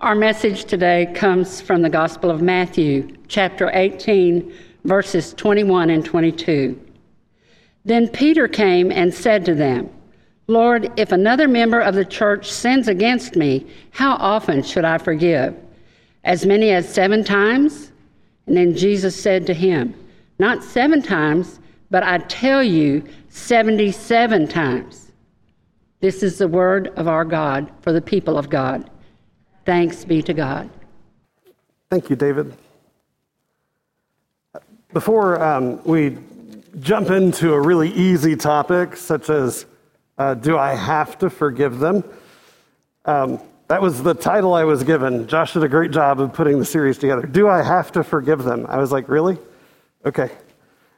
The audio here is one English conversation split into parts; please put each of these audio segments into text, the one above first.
Our message today comes from the Gospel of Matthew, chapter 18, verses 21 and 22. Then Peter came and said to them, Lord, if another member of the church sins against me, how often should I forgive? As many as seven times? And then Jesus said to him, Not seven times, but I tell you, 77 times. This is the word of our God for the people of God. Thanks be to God. Thank you, David. Before um, we jump into a really easy topic, such as uh, Do I Have to Forgive Them? Um, that was the title I was given. Josh did a great job of putting the series together. Do I Have to Forgive Them? I was like, Really? Okay.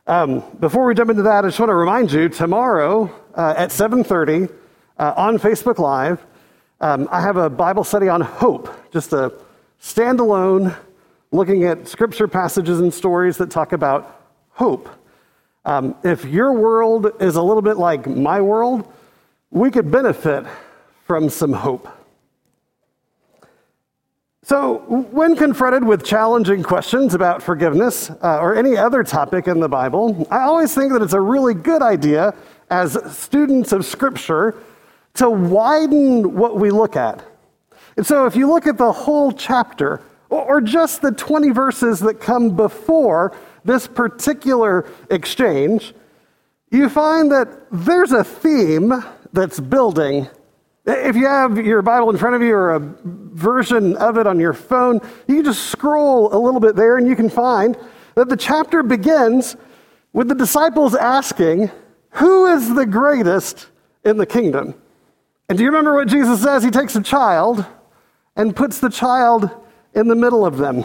Um, before we jump into that, I just want to remind you tomorrow uh, at 7:30 uh, on Facebook Live, um, I have a Bible study on hope, just a standalone looking at scripture passages and stories that talk about hope. Um, if your world is a little bit like my world, we could benefit from some hope. So, when confronted with challenging questions about forgiveness uh, or any other topic in the Bible, I always think that it's a really good idea as students of Scripture to widen what we look at. And so, if you look at the whole chapter, or just the 20 verses that come before this particular exchange, you find that there's a theme that's building if you have your Bible in front of you or a version of it on your phone, you can just scroll a little bit there and you can find that the chapter begins with the disciples asking, Who is the greatest in the kingdom? And do you remember what Jesus says? He takes a child and puts the child in the middle of them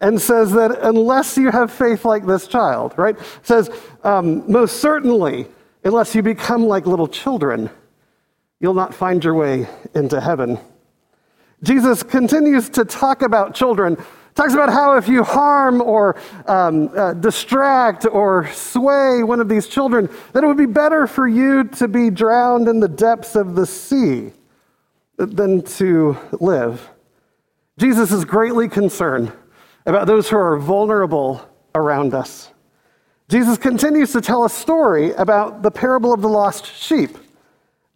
and says that unless you have faith like this child, right? Says, um, most certainly, unless you become like little children you'll not find your way into heaven. Jesus continues to talk about children, talks about how if you harm or um, uh, distract or sway one of these children, that it would be better for you to be drowned in the depths of the sea than to live. Jesus is greatly concerned about those who are vulnerable around us. Jesus continues to tell a story about the parable of the lost sheep.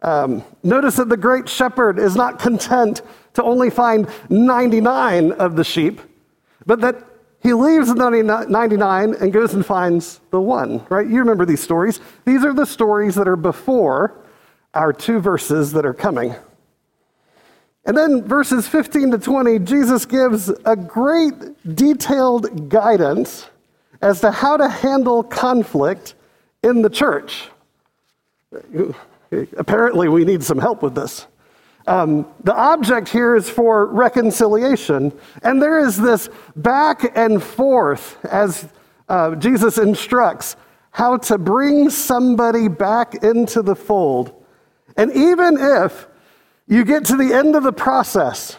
Um, notice that the great shepherd is not content to only find 99 of the sheep, but that he leaves the 99 and goes and finds the one, right? You remember these stories. These are the stories that are before our two verses that are coming. And then verses 15 to 20, Jesus gives a great detailed guidance as to how to handle conflict in the church. Apparently, we need some help with this. Um, the object here is for reconciliation, and there is this back and forth as uh, Jesus instructs how to bring somebody back into the fold. And even if you get to the end of the process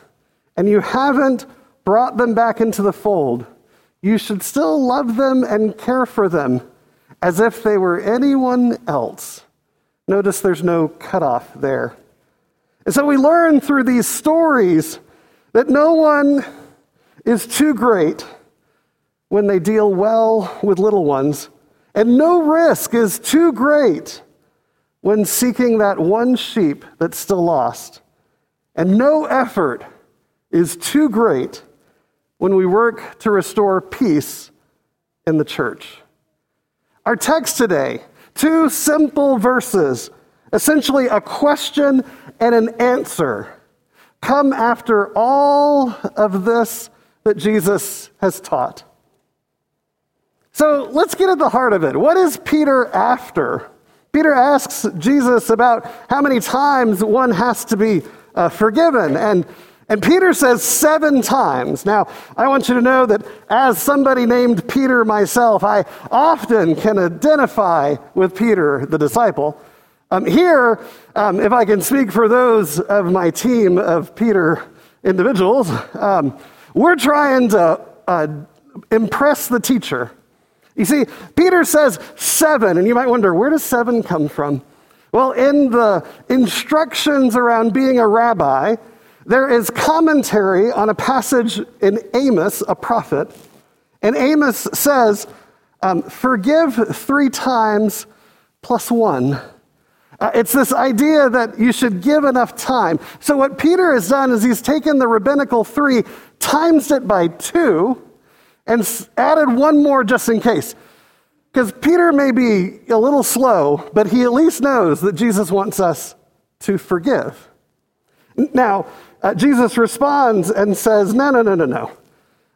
and you haven't brought them back into the fold, you should still love them and care for them as if they were anyone else. Notice there's no cutoff there. And so we learn through these stories that no one is too great when they deal well with little ones, and no risk is too great when seeking that one sheep that's still lost. And no effort is too great when we work to restore peace in the church. Our text today Two simple verses, essentially a question and an answer, come after all of this that Jesus has taught. So let's get at the heart of it. What is Peter after? Peter asks Jesus about how many times one has to be uh, forgiven. And and Peter says seven times. Now, I want you to know that as somebody named Peter myself, I often can identify with Peter, the disciple. Um, here, um, if I can speak for those of my team of Peter individuals, um, we're trying to uh, impress the teacher. You see, Peter says seven, and you might wonder, where does seven come from? Well, in the instructions around being a rabbi, there is commentary on a passage in Amos, a prophet, and Amos says, um, Forgive three times plus one. Uh, it's this idea that you should give enough time. So, what Peter has done is he's taken the rabbinical three, times it by two, and added one more just in case. Because Peter may be a little slow, but he at least knows that Jesus wants us to forgive. Now, uh, Jesus responds and says, No, no, no, no, no.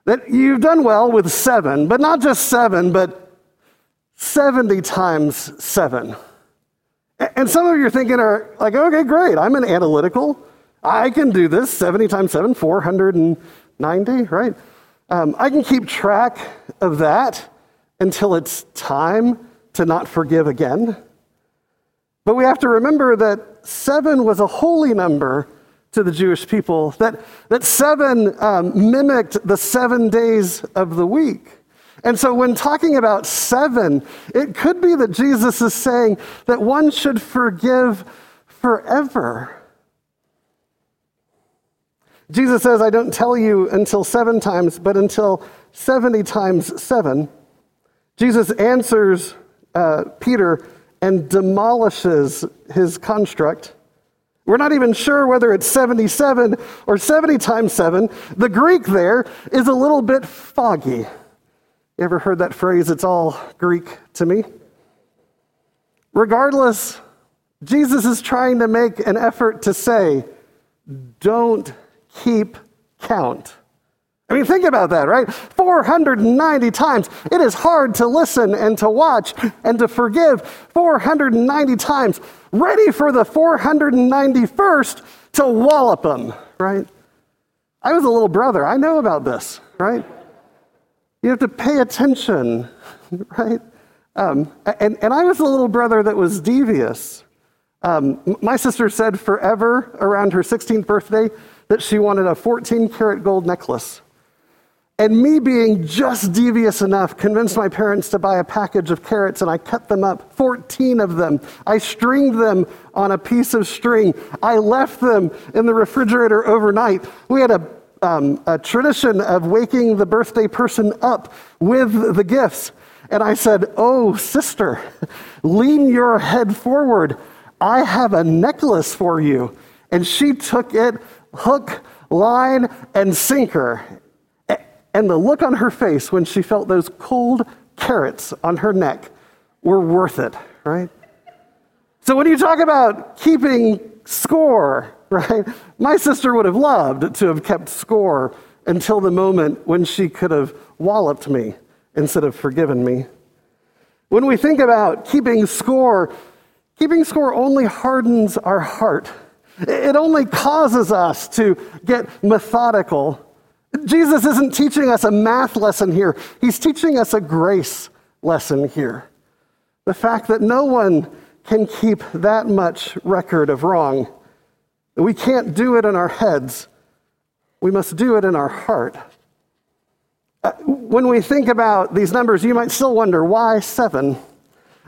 That you've done well with seven, but not just seven, but 70 times seven. And some of you are thinking, are like, okay, great, I'm an analytical. I can do this 70 times 7, 490, right? Um, I can keep track of that until it's time to not forgive again. But we have to remember that seven was a holy number to the Jewish people, that, that seven um, mimicked the seven days of the week. And so, when talking about seven, it could be that Jesus is saying that one should forgive forever. Jesus says, I don't tell you until seven times, but until 70 times seven. Jesus answers uh, Peter and demolishes his construct. We're not even sure whether it's 77 or 70 times 7. The Greek there is a little bit foggy. You ever heard that phrase, it's all Greek to me? Regardless, Jesus is trying to make an effort to say, don't keep count. I mean, think about that, right? 490 times. It is hard to listen and to watch and to forgive 490 times, ready for the 491st to wallop them, right? I was a little brother. I know about this, right? You have to pay attention, right? Um, and, and I was a little brother that was devious. Um, my sister said forever around her 16th birthday that she wanted a 14 karat gold necklace. And me being just devious enough convinced my parents to buy a package of carrots and I cut them up, 14 of them. I stringed them on a piece of string. I left them in the refrigerator overnight. We had a um, a tradition of waking the birthday person up with the gifts. And I said, Oh, sister, lean your head forward. I have a necklace for you. And she took it hook, line, and sinker. And the look on her face when she felt those cold carrots on her neck were worth it, right? So when you talk about keeping score, right? My sister would have loved to have kept score until the moment when she could have walloped me instead of forgiven me. When we think about keeping score, keeping score only hardens our heart. It only causes us to get methodical. Jesus isn't teaching us a math lesson here, he's teaching us a grace lesson here. The fact that no one can keep that much record of wrong. We can't do it in our heads, we must do it in our heart. Uh, when we think about these numbers, you might still wonder why seven?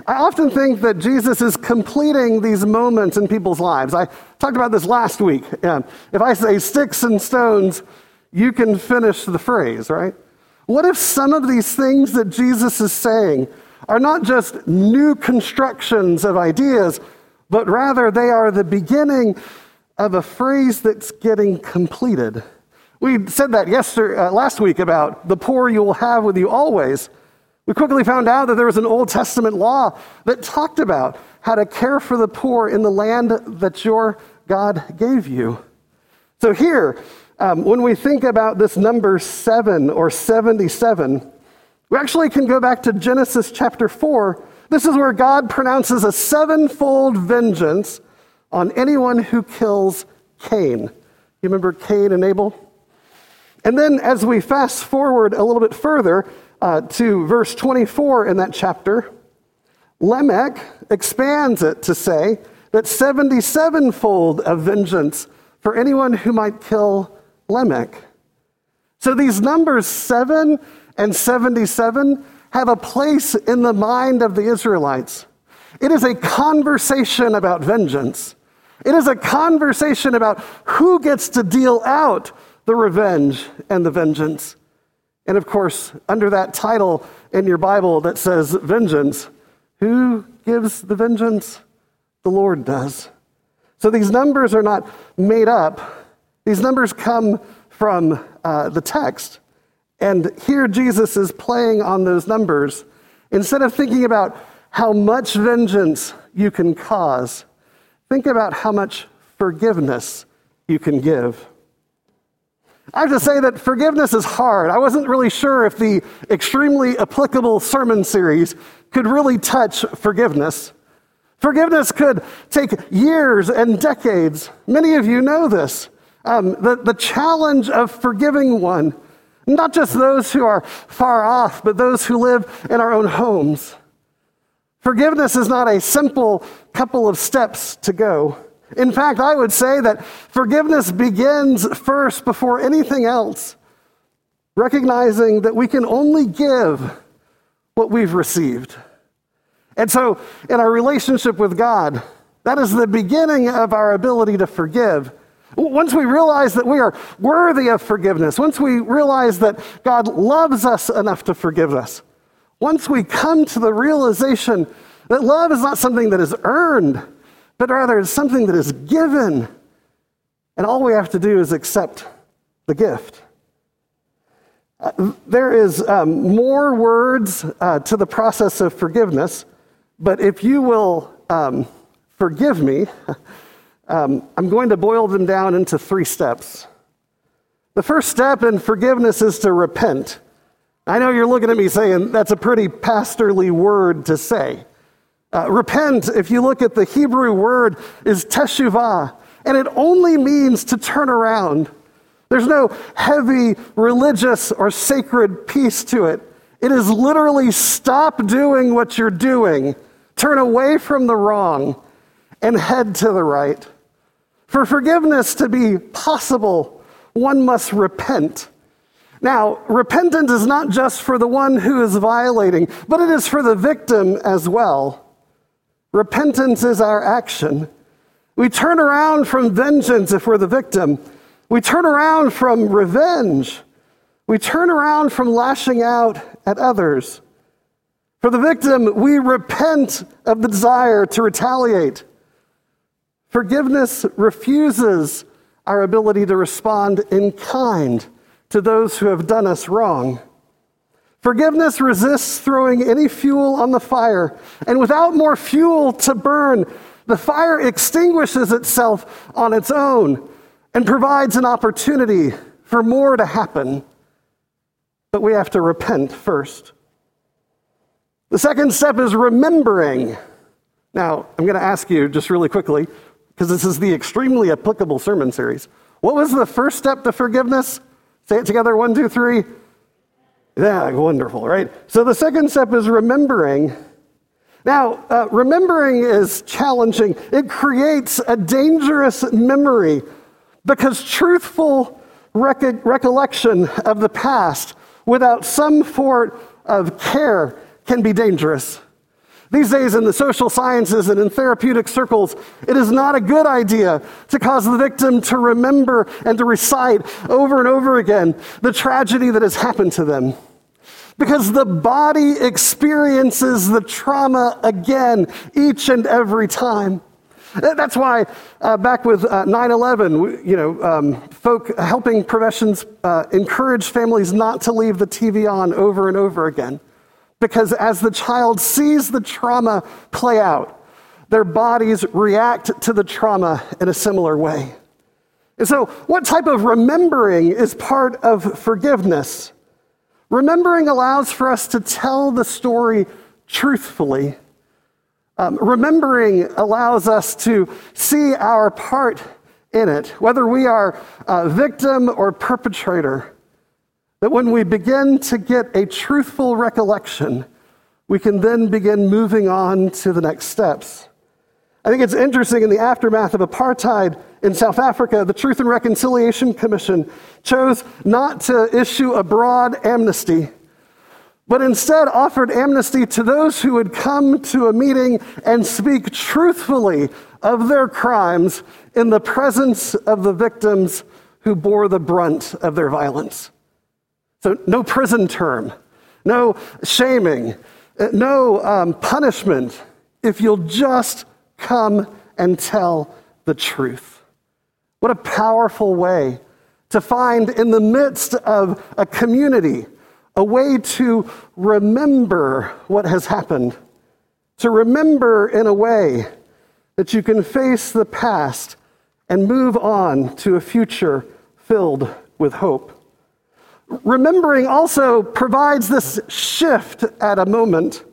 I often think that Jesus is completing these moments in people's lives. I talked about this last week. If I say sticks and stones, you can finish the phrase, right? What if some of these things that Jesus is saying are not just new constructions of ideas, but rather they are the beginning of a phrase that's getting completed. We said that yesterday, uh, last week about the poor you will have with you always. We quickly found out that there was an Old Testament law that talked about how to care for the poor in the land that your God gave you. So, here, um, when we think about this number seven or 77, we actually can go back to Genesis chapter 4. This is where God pronounces a sevenfold vengeance on anyone who kills Cain. You remember Cain and Abel? And then, as we fast forward a little bit further uh, to verse 24 in that chapter, Lamech expands it to say that 77 fold of vengeance for anyone who might kill Lamech. So these numbers 7 and 77 have a place in the mind of the Israelites. It is a conversation about vengeance. It is a conversation about who gets to deal out the revenge and the vengeance. And of course, under that title in your Bible that says vengeance, who gives the vengeance? The Lord does. So these numbers are not made up, these numbers come from uh, the text. And here Jesus is playing on those numbers. Instead of thinking about how much vengeance you can cause, think about how much forgiveness you can give. I have to say that forgiveness is hard. I wasn't really sure if the extremely applicable sermon series could really touch forgiveness. Forgiveness could take years and decades. Many of you know this. Um, the, the challenge of forgiving one, not just those who are far off, but those who live in our own homes. Forgiveness is not a simple couple of steps to go. In fact, I would say that forgiveness begins first before anything else, recognizing that we can only give what we've received. And so, in our relationship with God, that is the beginning of our ability to forgive. Once we realize that we are worthy of forgiveness, once we realize that God loves us enough to forgive us, once we come to the realization that love is not something that is earned, but rather it's something that is given. And all we have to do is accept the gift. Uh, there is um, more words uh, to the process of forgiveness, but if you will um, forgive me, um, I'm going to boil them down into three steps. The first step in forgiveness is to repent. I know you're looking at me saying that's a pretty pastorly word to say. Uh, repent, if you look at the Hebrew word, is teshuvah, and it only means to turn around. There's no heavy religious or sacred piece to it. It is literally stop doing what you're doing, turn away from the wrong, and head to the right. For forgiveness to be possible, one must repent. Now, repentance is not just for the one who is violating, but it is for the victim as well. Repentance is our action. We turn around from vengeance if we're the victim. We turn around from revenge. We turn around from lashing out at others. For the victim, we repent of the desire to retaliate. Forgiveness refuses our ability to respond in kind to those who have done us wrong. Forgiveness resists throwing any fuel on the fire, and without more fuel to burn, the fire extinguishes itself on its own and provides an opportunity for more to happen. But we have to repent first. The second step is remembering. Now, I'm going to ask you just really quickly, because this is the extremely applicable sermon series. What was the first step to forgiveness? Say it together one, two, three. Yeah, wonderful, right? So the second step is remembering. Now, uh, remembering is challenging. It creates a dangerous memory because truthful rec- recollection of the past without some sort of care can be dangerous. These days, in the social sciences and in therapeutic circles, it is not a good idea to cause the victim to remember and to recite over and over again the tragedy that has happened to them. Because the body experiences the trauma again each and every time. That's why uh, back with uh, 9/11, you know, um, folk helping professions uh, encourage families not to leave the TV on over and over again because as the child sees the trauma play out, their bodies react to the trauma in a similar way. And so, what type of remembering is part of forgiveness? Remembering allows for us to tell the story truthfully. Um, remembering allows us to see our part in it, whether we are a victim or perpetrator. That when we begin to get a truthful recollection, we can then begin moving on to the next steps. I think it's interesting in the aftermath of apartheid in South Africa, the Truth and Reconciliation Commission chose not to issue a broad amnesty, but instead offered amnesty to those who would come to a meeting and speak truthfully of their crimes in the presence of the victims who bore the brunt of their violence. So, no prison term, no shaming, no um, punishment if you'll just come and tell the truth. What a powerful way to find in the midst of a community a way to remember what has happened, to remember in a way that you can face the past and move on to a future filled with hope. Remembering also provides this shift at a moment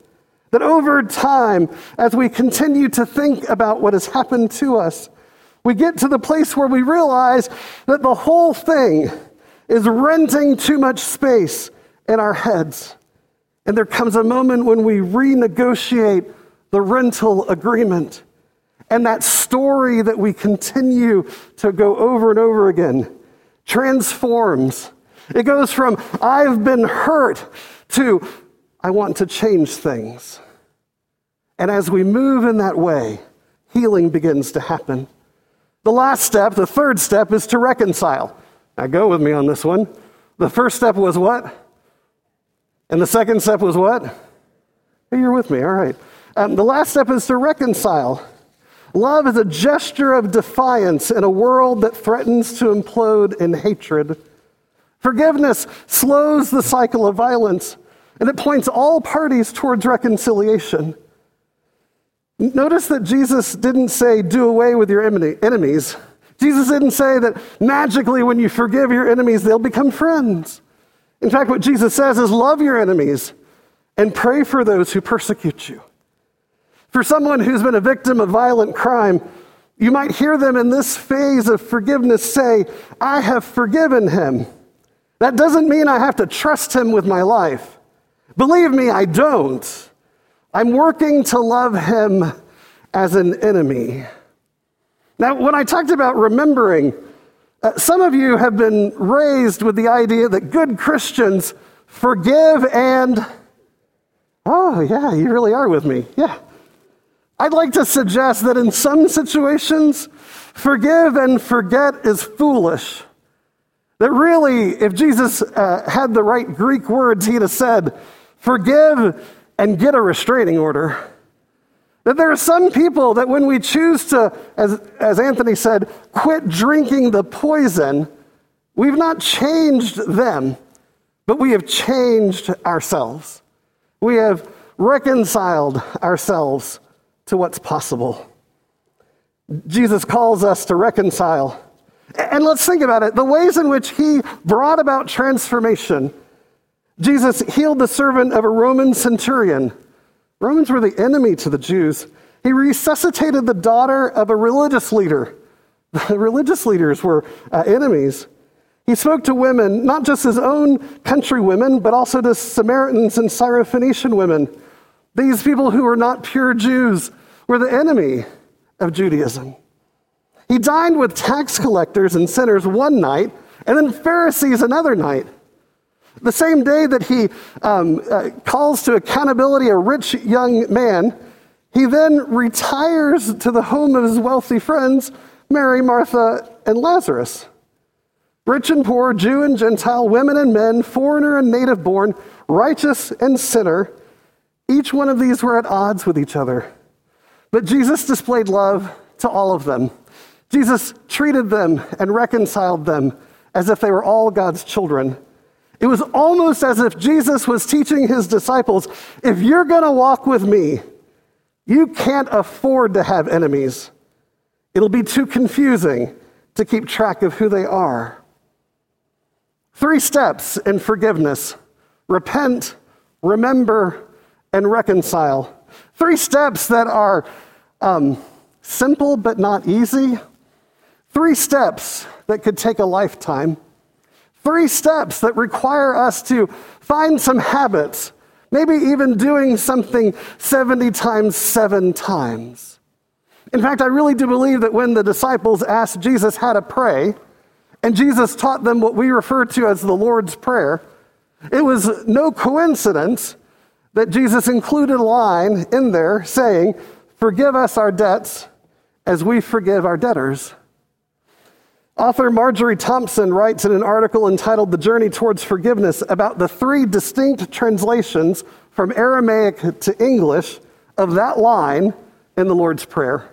that over time, as we continue to think about what has happened to us, we get to the place where we realize that the whole thing is renting too much space in our heads. And there comes a moment when we renegotiate the rental agreement. And that story that we continue to go over and over again transforms. It goes from, I've been hurt, to, I want to change things. And as we move in that way, healing begins to happen. The last step, the third step, is to reconcile. Now, go with me on this one. The first step was what? And the second step was what? Hey, you're with me, all right. Um, the last step is to reconcile. Love is a gesture of defiance in a world that threatens to implode in hatred. Forgiveness slows the cycle of violence and it points all parties towards reconciliation. Notice that Jesus didn't say, do away with your enemies. Jesus didn't say that magically when you forgive your enemies, they'll become friends. In fact, what Jesus says is love your enemies and pray for those who persecute you. For someone who's been a victim of violent crime, you might hear them in this phase of forgiveness say, I have forgiven him. That doesn't mean I have to trust him with my life. Believe me, I don't. I'm working to love him as an enemy. Now, when I talked about remembering, uh, some of you have been raised with the idea that good Christians forgive and. Oh, yeah, you really are with me. Yeah. I'd like to suggest that in some situations, forgive and forget is foolish. That really, if Jesus uh, had the right Greek words, he'd have said, forgive and get a restraining order. That there are some people that when we choose to, as, as Anthony said, quit drinking the poison, we've not changed them, but we have changed ourselves. We have reconciled ourselves to what's possible. Jesus calls us to reconcile. And let's think about it the ways in which he brought about transformation. Jesus healed the servant of a Roman centurion Romans were the enemy to the Jews. He resuscitated the daughter of a religious leader. The religious leaders were uh, enemies. He spoke to women, not just his own country women, but also to Samaritans and Syrophoenician women. These people who were not pure Jews were the enemy of Judaism. He dined with tax collectors and sinners one night, and then Pharisees another night. The same day that he um, uh, calls to accountability a rich young man, he then retires to the home of his wealthy friends, Mary, Martha, and Lazarus. Rich and poor, Jew and Gentile, women and men, foreigner and native born, righteous and sinner, each one of these were at odds with each other. But Jesus displayed love to all of them. Jesus treated them and reconciled them as if they were all God's children. It was almost as if Jesus was teaching his disciples if you're going to walk with me, you can't afford to have enemies. It'll be too confusing to keep track of who they are. Three steps in forgiveness repent, remember, and reconcile. Three steps that are um, simple but not easy. Three steps that could take a lifetime. Three steps that require us to find some habits, maybe even doing something 70 times seven times. In fact, I really do believe that when the disciples asked Jesus how to pray, and Jesus taught them what we refer to as the Lord's Prayer, It was no coincidence that Jesus included a line in there saying, Forgive us our debts as we forgive our debtors. Author Marjorie Thompson writes in an article entitled The Journey Towards Forgiveness about the three distinct translations from Aramaic to English of that line in the Lord's Prayer.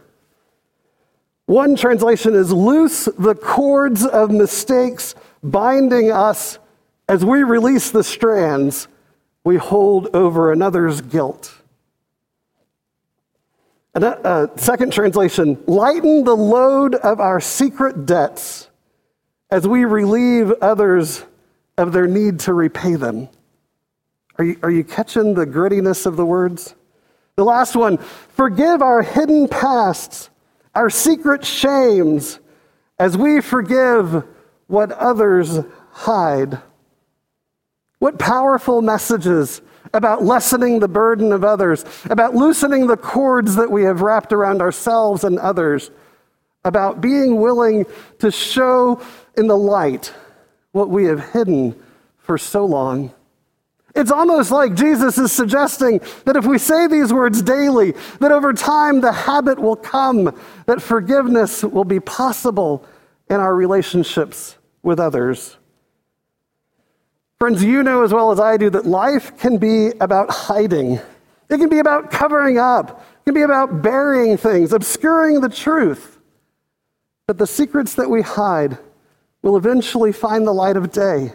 One translation is loose the cords of mistakes binding us as we release the strands we hold over another's guilt. A uh, second translation lighten the load of our secret debts as we relieve others of their need to repay them. Are you, are you catching the grittiness of the words? The last one forgive our hidden pasts, our secret shames, as we forgive what others hide. What powerful messages about lessening the burden of others, about loosening the cords that we have wrapped around ourselves and others, about being willing to show in the light what we have hidden for so long. It's almost like Jesus is suggesting that if we say these words daily, that over time the habit will come, that forgiveness will be possible in our relationships with others. Friends, you know as well as I do that life can be about hiding. It can be about covering up. It can be about burying things, obscuring the truth. But the secrets that we hide will eventually find the light of day.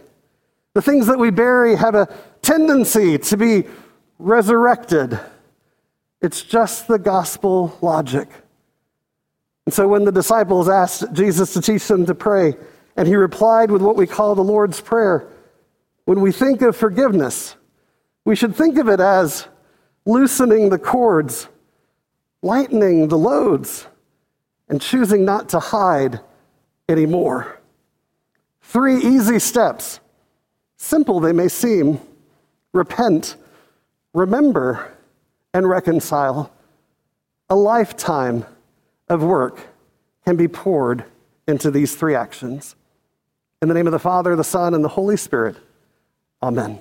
The things that we bury have a tendency to be resurrected. It's just the gospel logic. And so when the disciples asked Jesus to teach them to pray, and he replied with what we call the Lord's Prayer, when we think of forgiveness, we should think of it as loosening the cords, lightening the loads, and choosing not to hide anymore. Three easy steps. Simple they may seem repent, remember, and reconcile. A lifetime of work can be poured into these three actions. In the name of the Father, the Son, and the Holy Spirit. Amen.